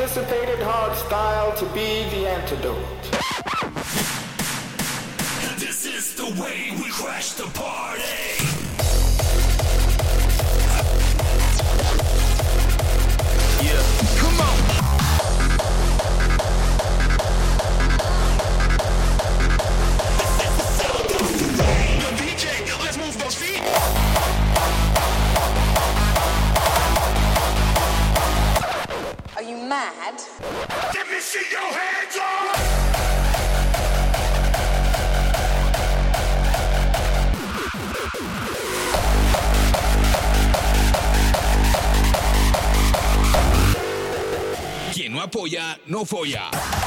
anticipated hard style to be the antidote. This is the way we crash the party. Mad? Let me see your hands up. Quien no apoya, no folla.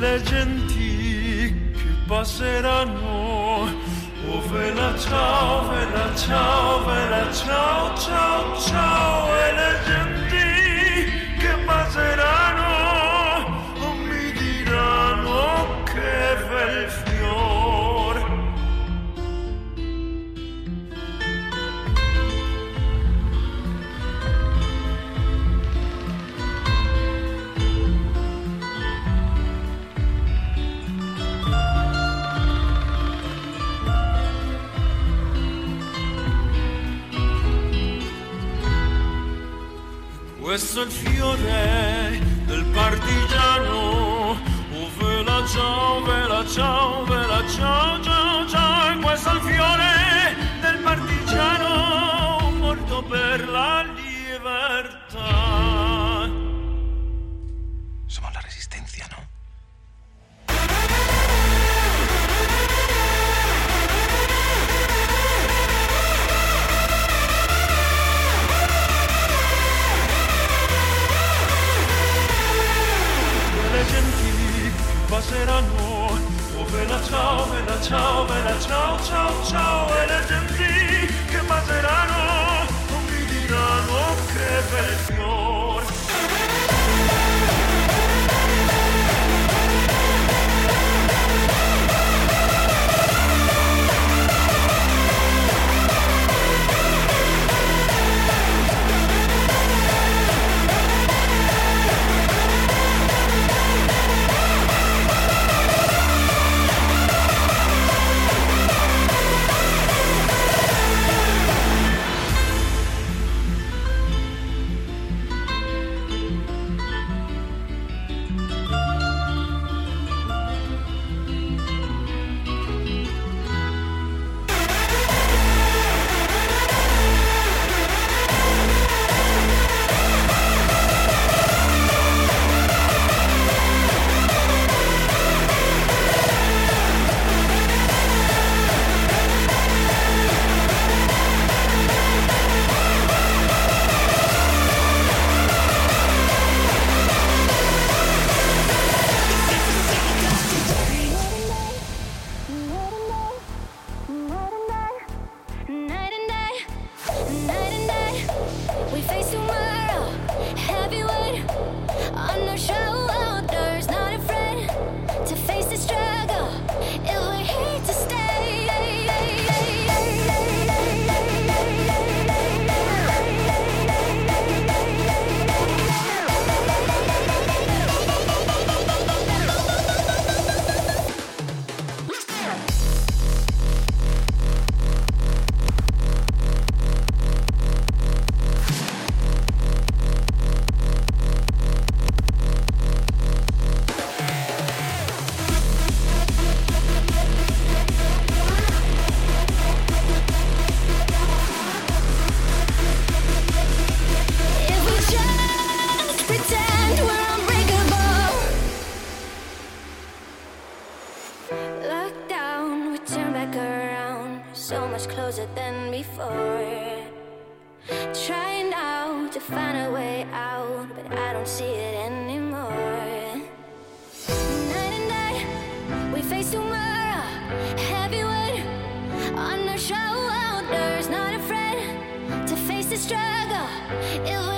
stelle gentili che passeranno. Oh bella ciao, bella ciao, bella ciao, ciao, ciao, e le gentili che passeranno. questo è il fiore del partigiano. Oh, vela ciao, vela ciao, vela ciao, ciao, ciao. Questo è il fiore del partigiano morto per l'aglia. ciao, bella ciao, bella ciao, ciao, ciao. struggle. It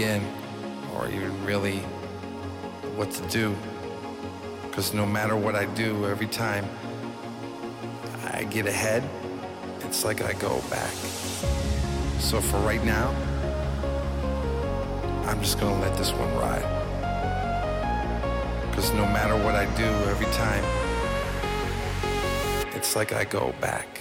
begin or even really what to do. Because no matter what I do, every time I get ahead, it's like I go back. So for right now, I'm just gonna let this one ride. Because no matter what I do, every time, it's like I go back.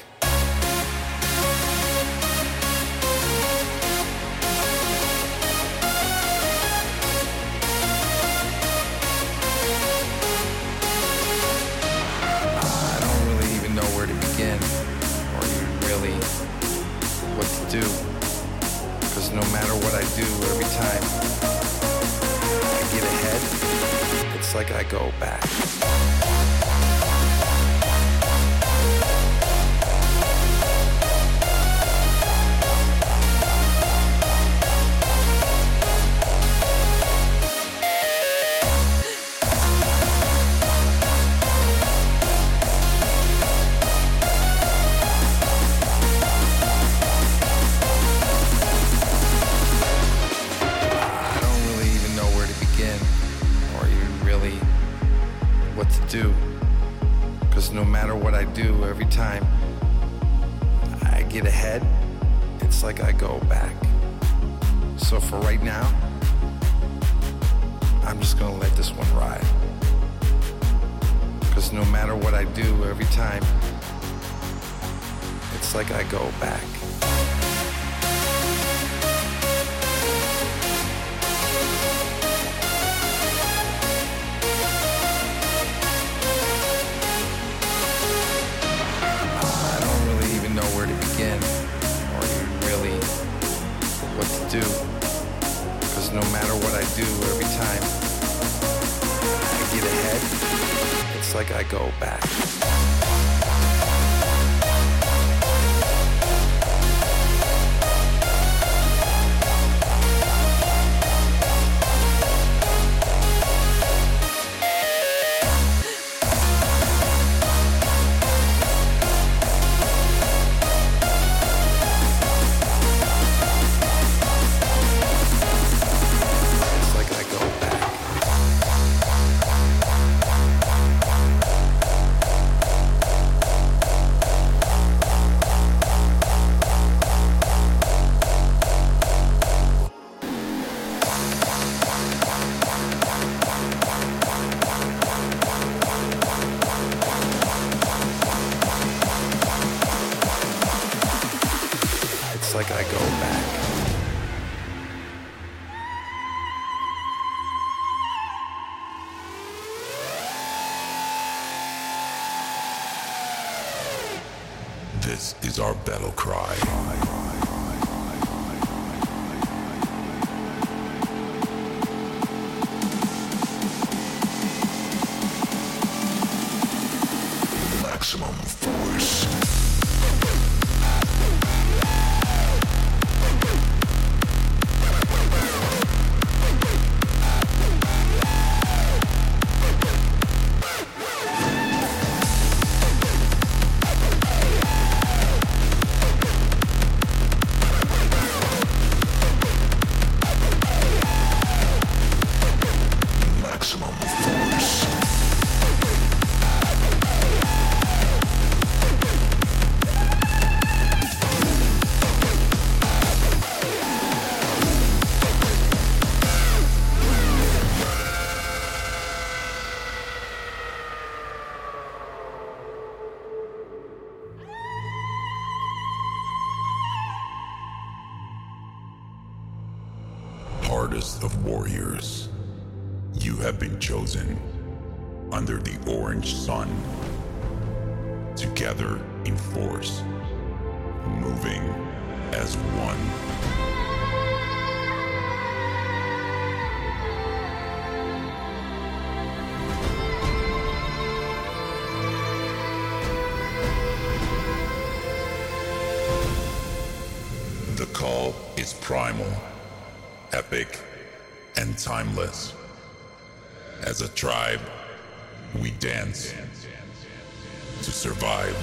battle cry. in. As a tribe, we dance to survive.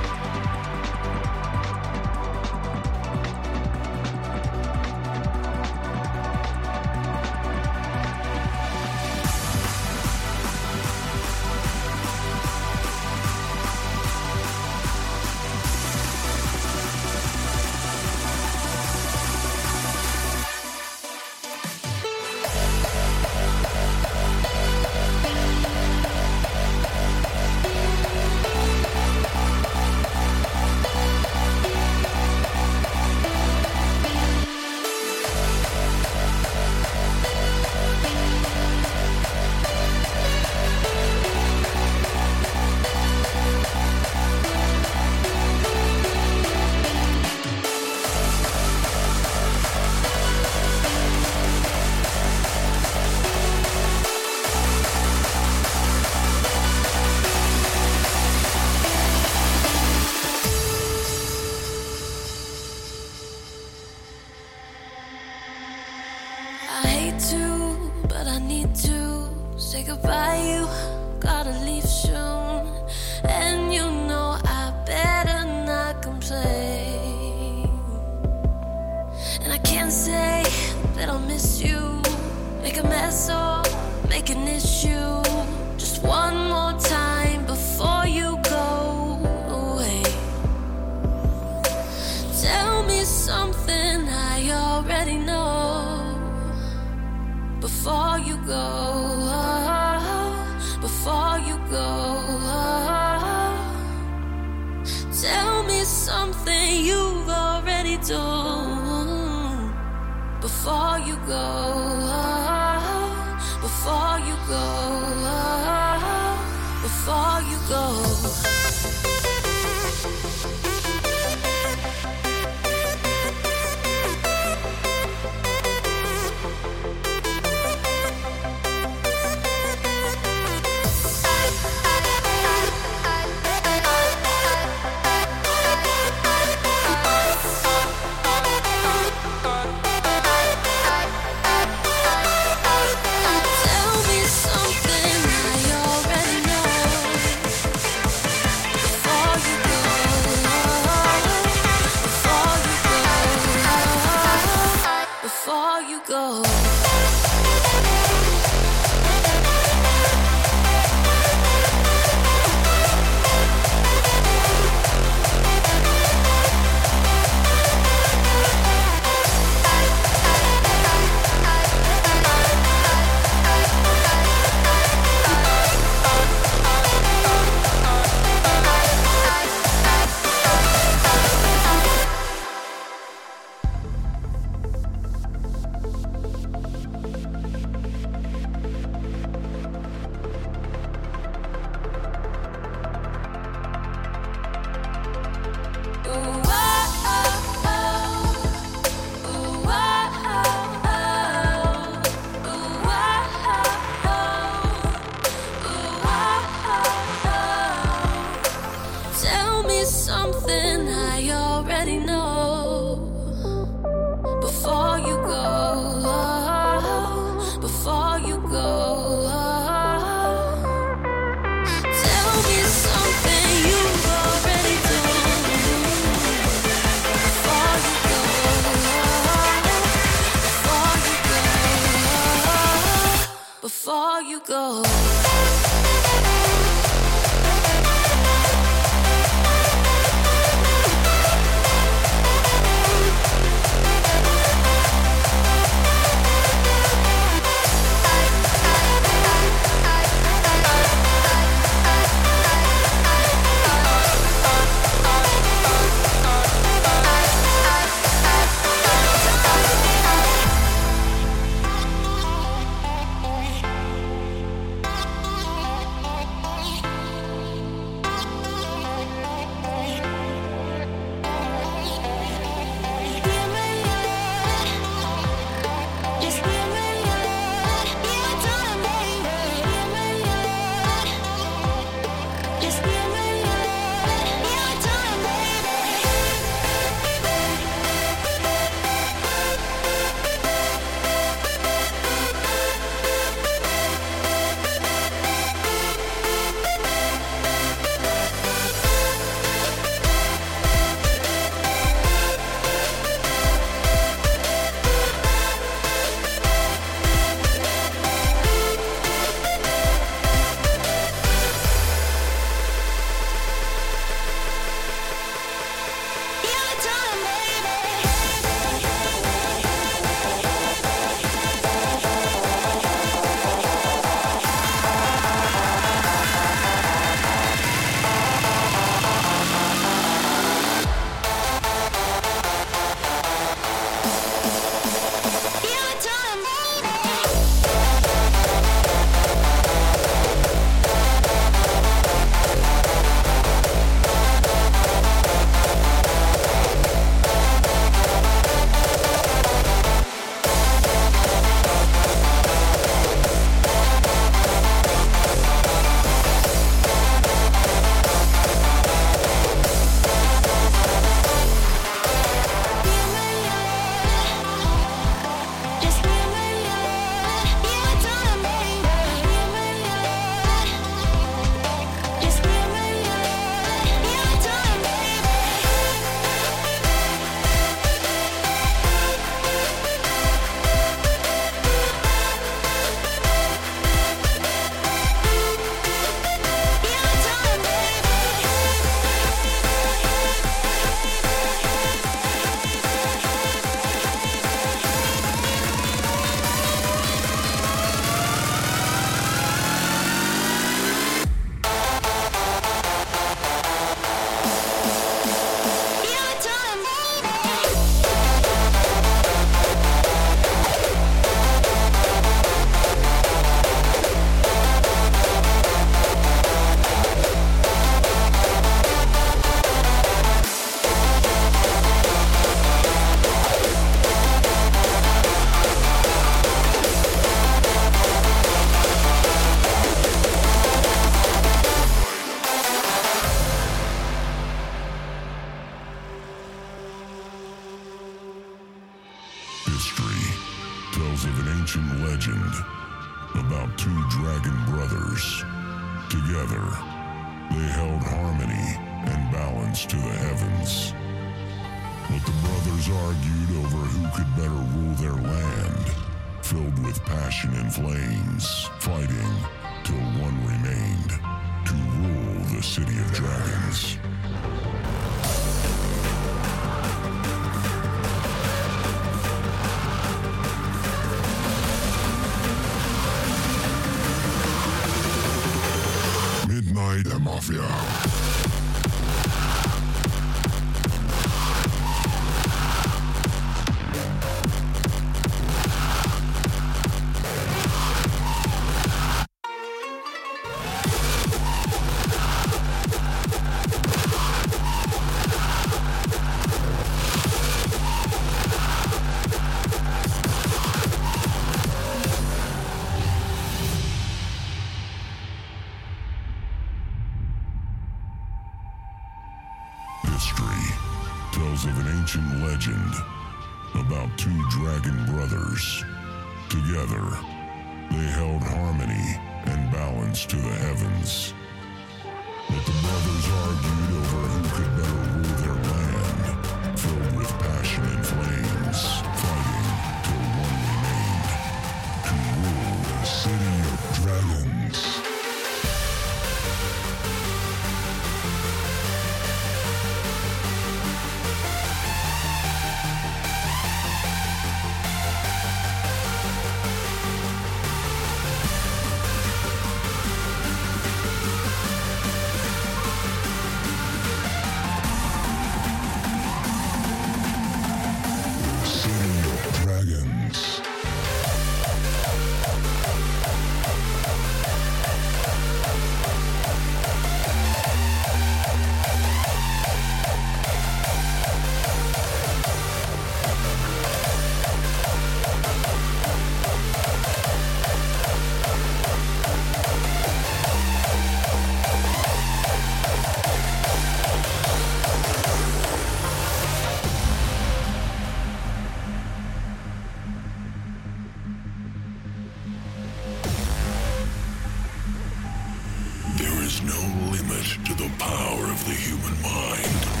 Power of the human mind.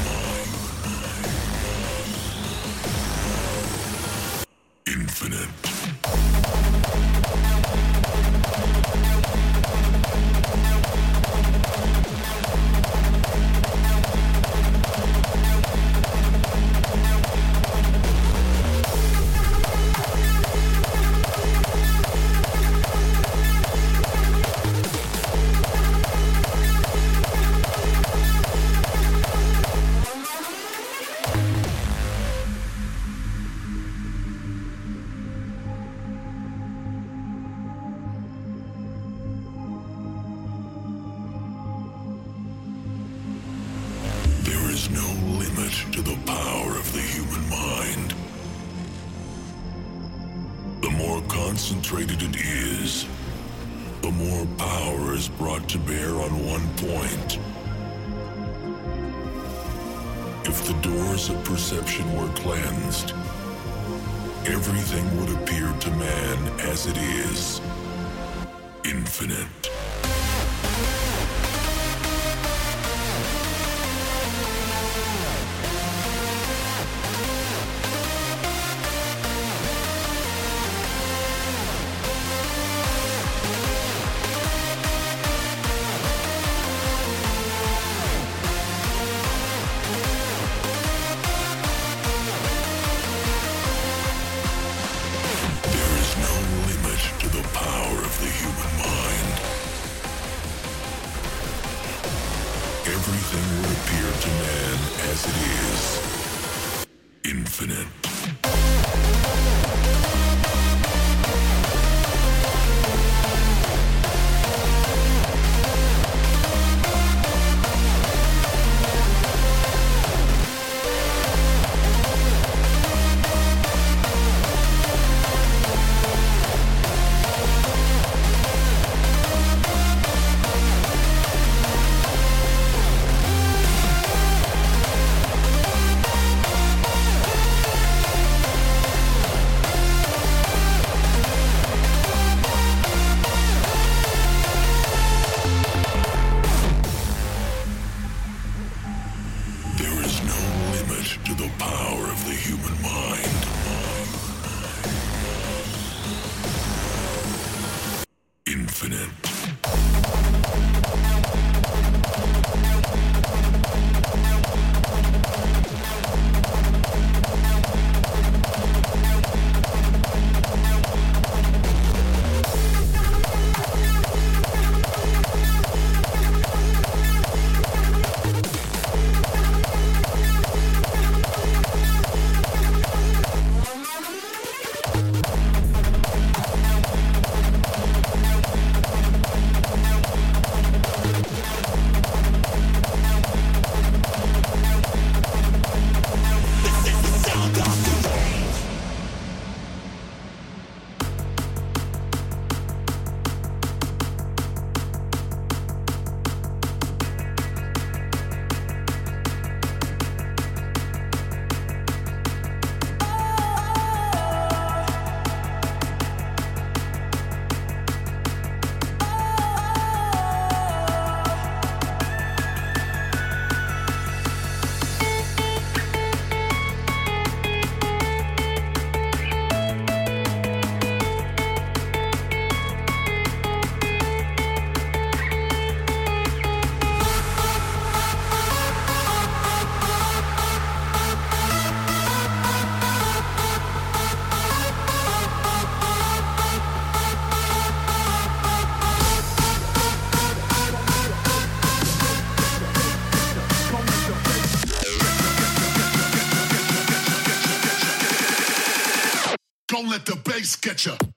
Get you.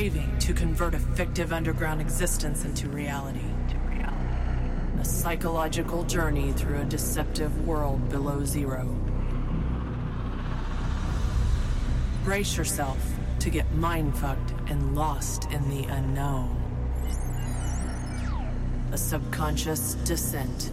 Craving to convert a fictive underground existence into reality. A psychological journey through a deceptive world below zero. Brace yourself to get mind-fucked and lost in the unknown. A subconscious descent.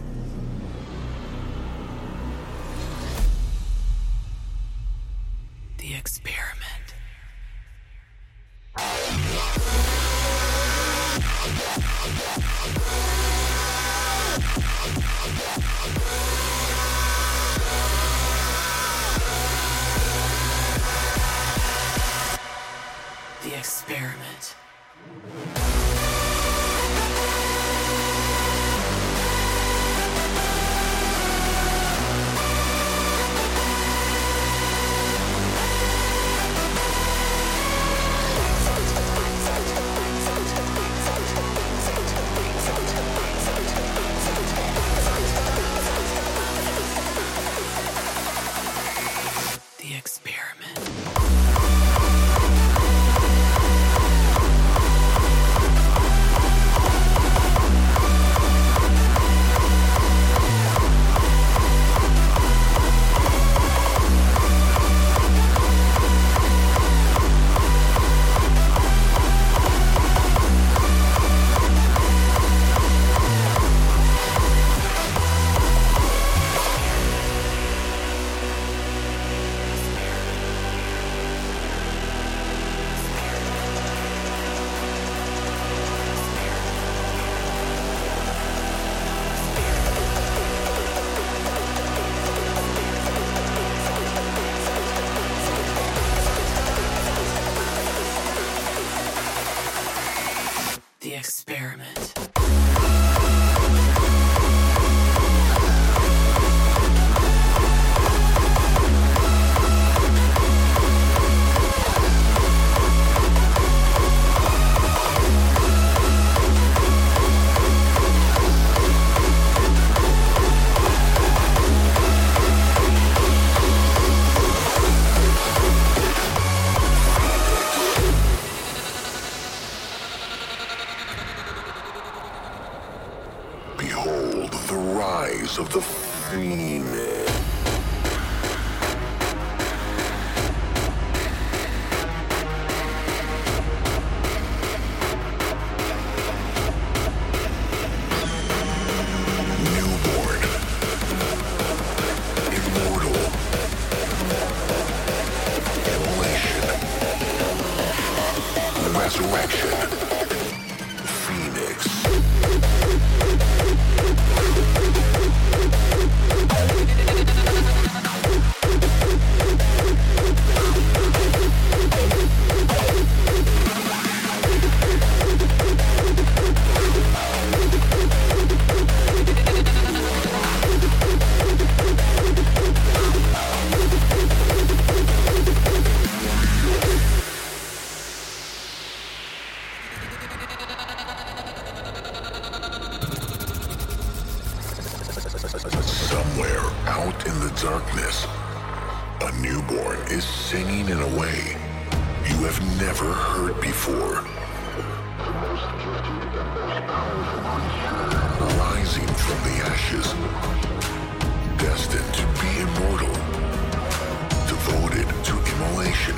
Darkness, a newborn is singing in a way you have never heard before. Rising from the ashes, destined to be immortal, devoted to immolation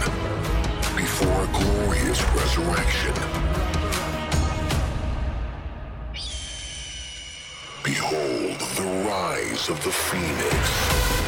before a glorious resurrection. Behold the rise of the phoenix.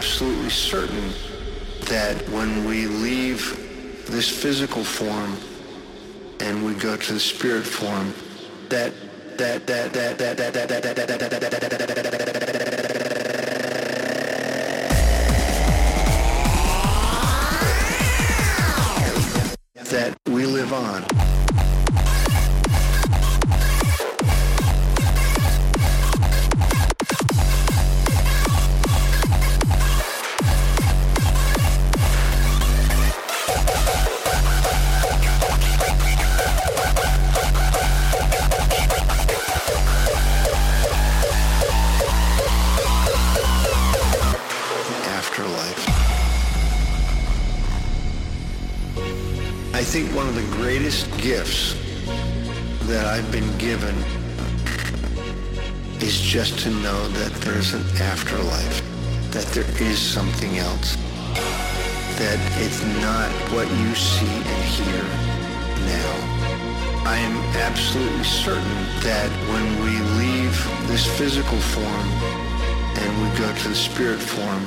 absolutely certain that when we leave this physical form and we go to the spirit form, that that that that that that that that that that that that that that certain that when we leave this physical form and we go to the spirit form,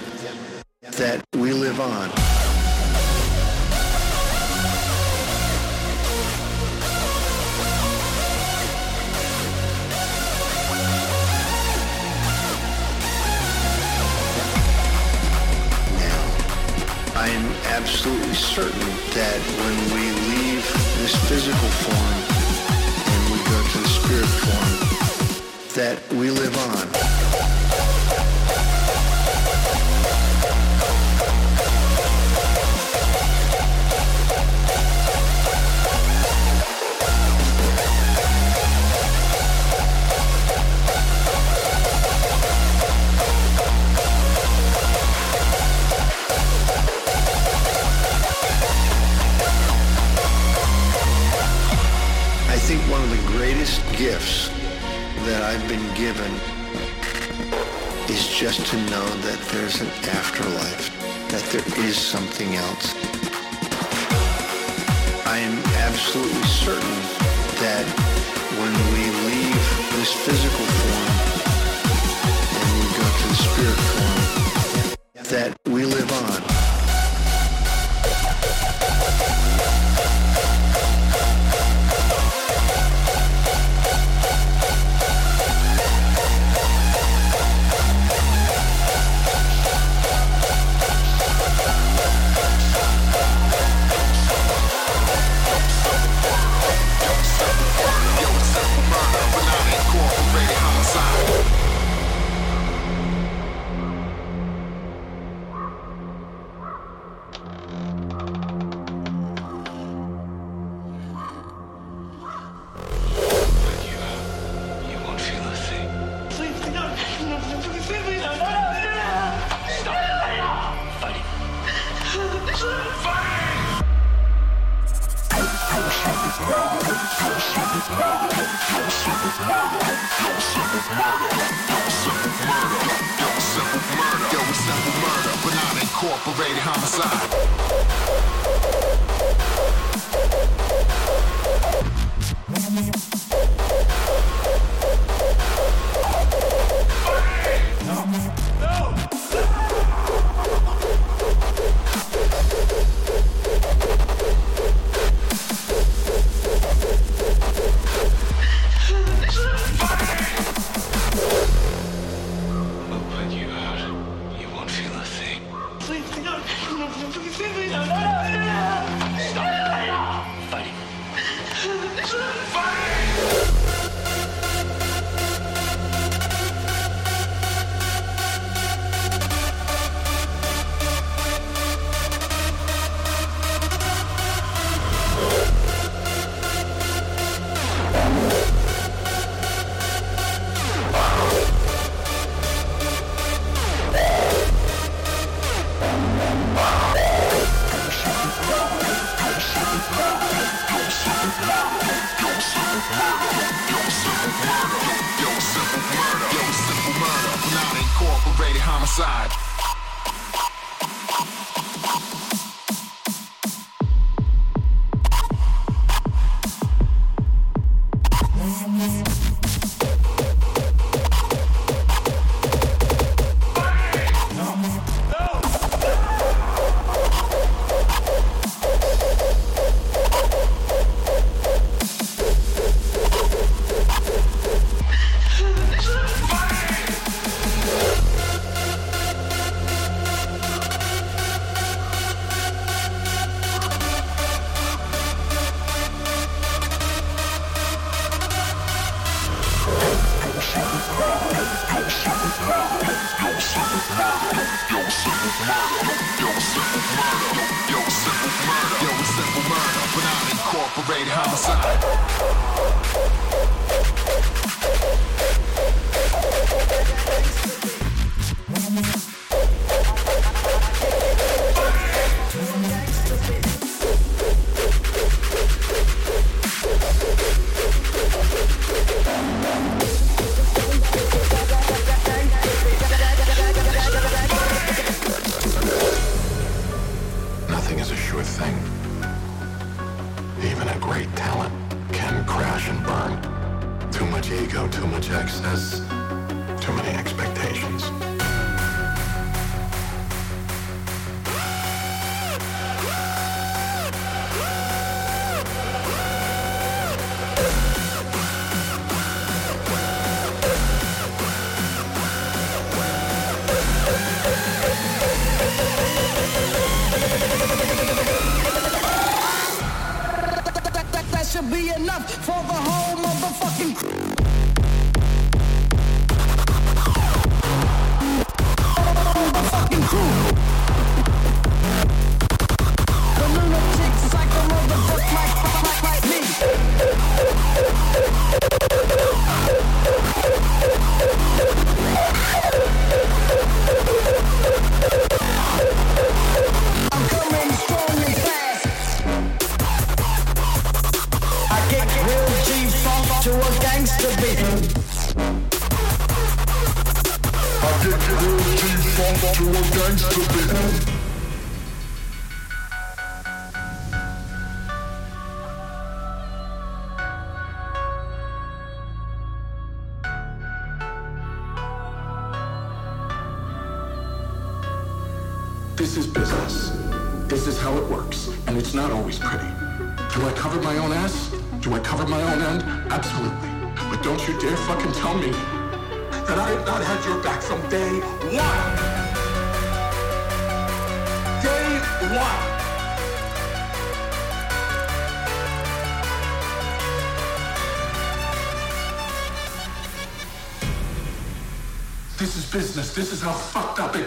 motherfucking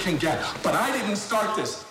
can get. But I didn't start this.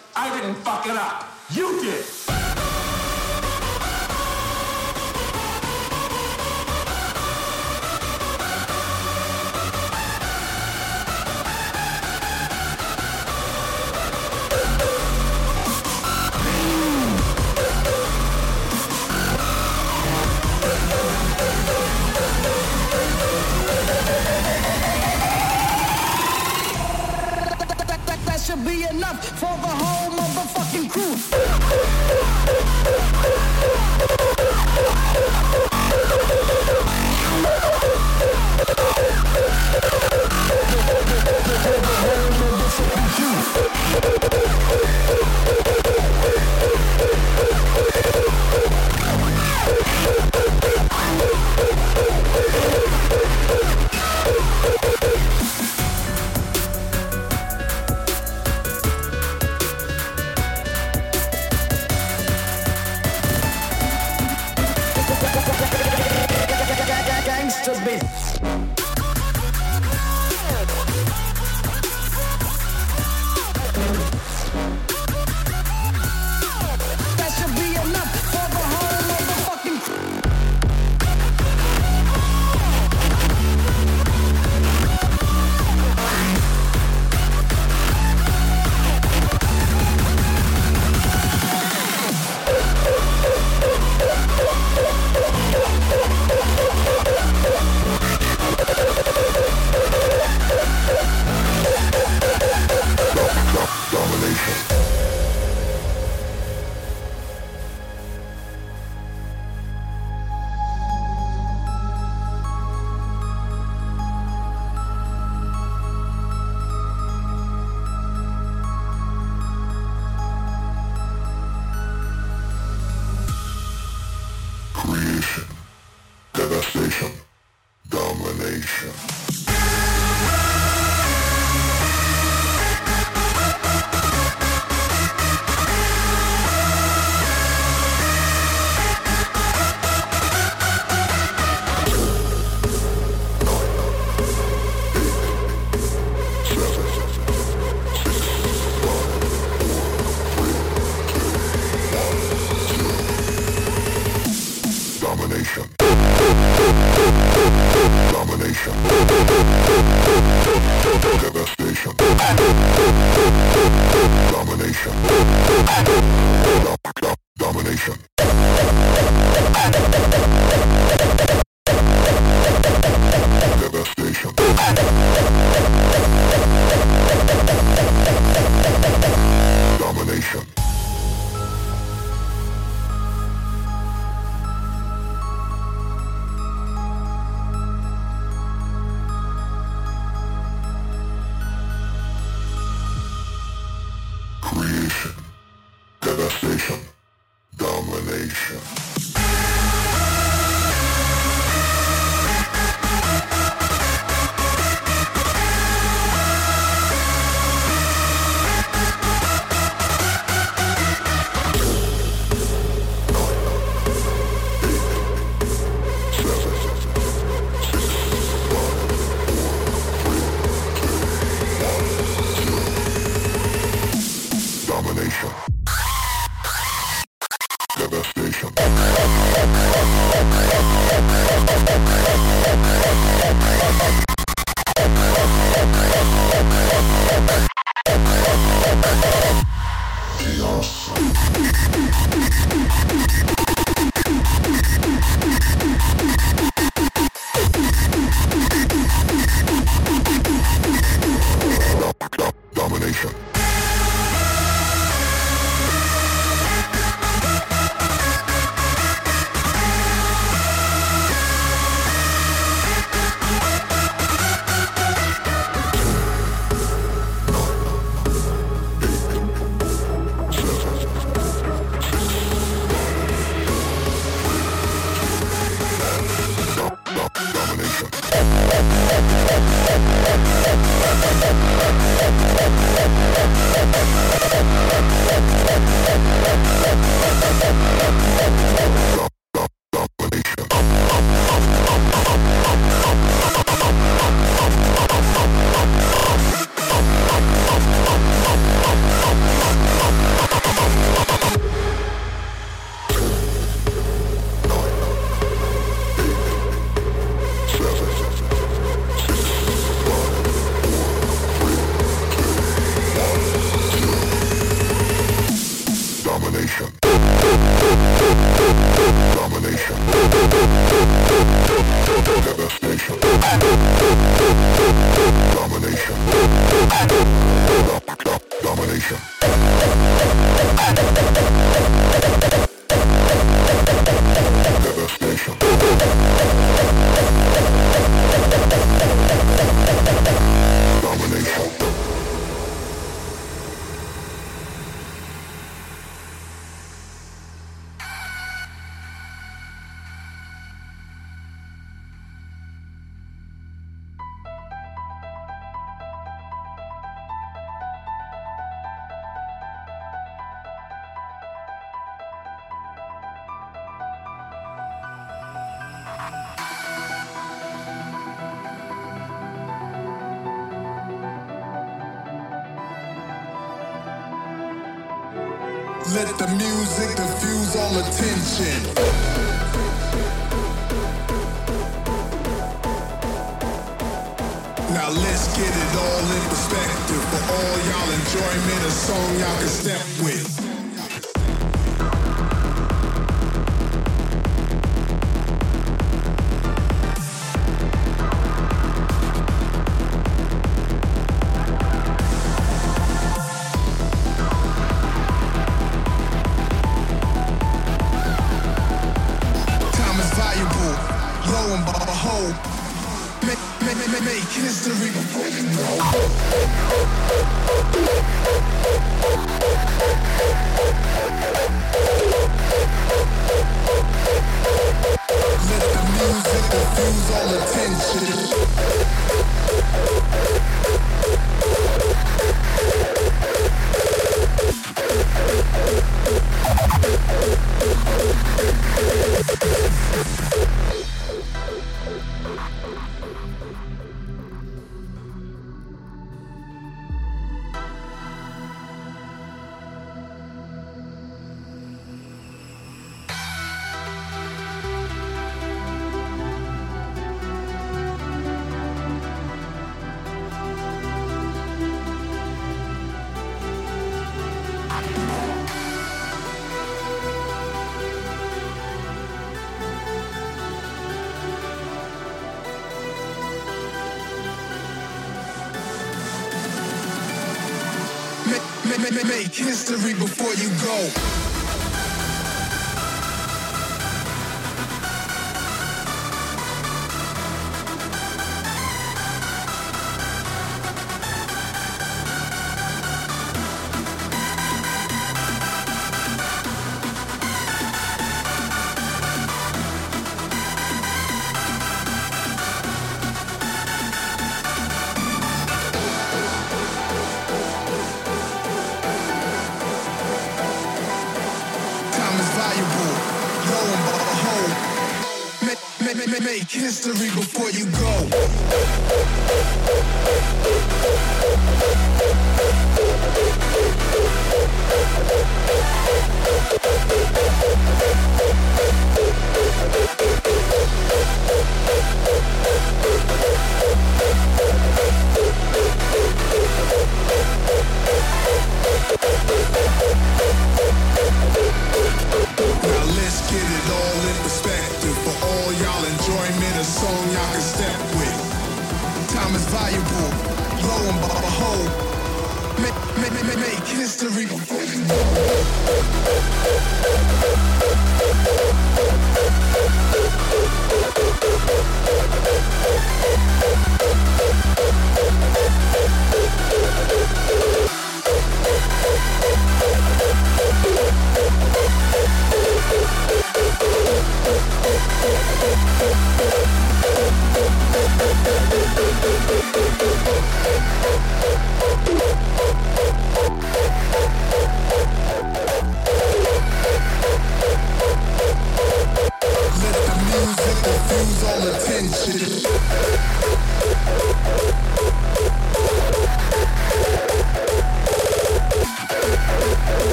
Let the music diffuse all attention. Now let's get it all in perspective for all y'all enjoyment, a song y'all can step with.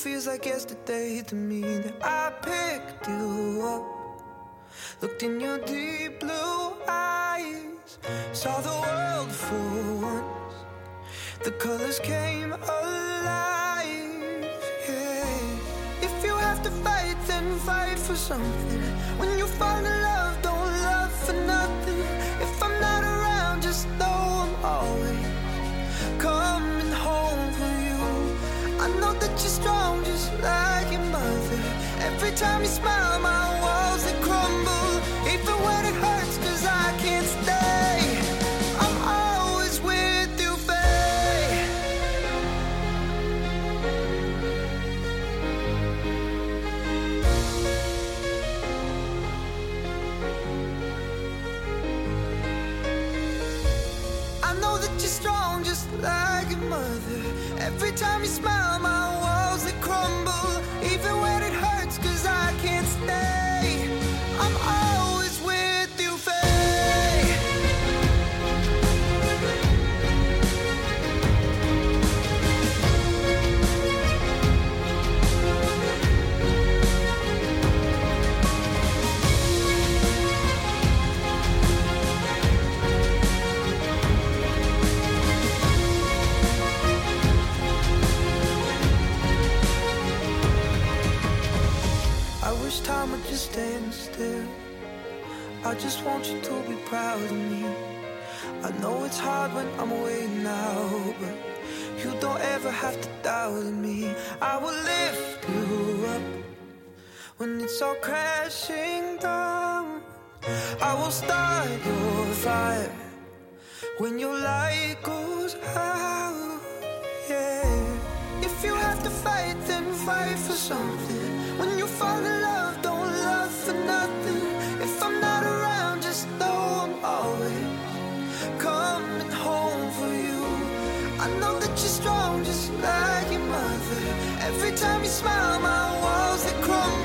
Feels like yesterday to me that I picked you up. Looked in your deep blue eyes, saw the world for once. The colors came alive. Yeah. If you have to fight, then fight for something. When you fall in love, don't love for nothing. Time you smile, just want you to be proud of me. I know it's hard when I'm away now, but you don't ever have to doubt me. I will lift you up when it's all crashing down. I will start your fire when your light goes out. Yeah. If you have to fight, then fight for something. When you fall in love, don't love for nothing. Every time you smile, my walls they crumble.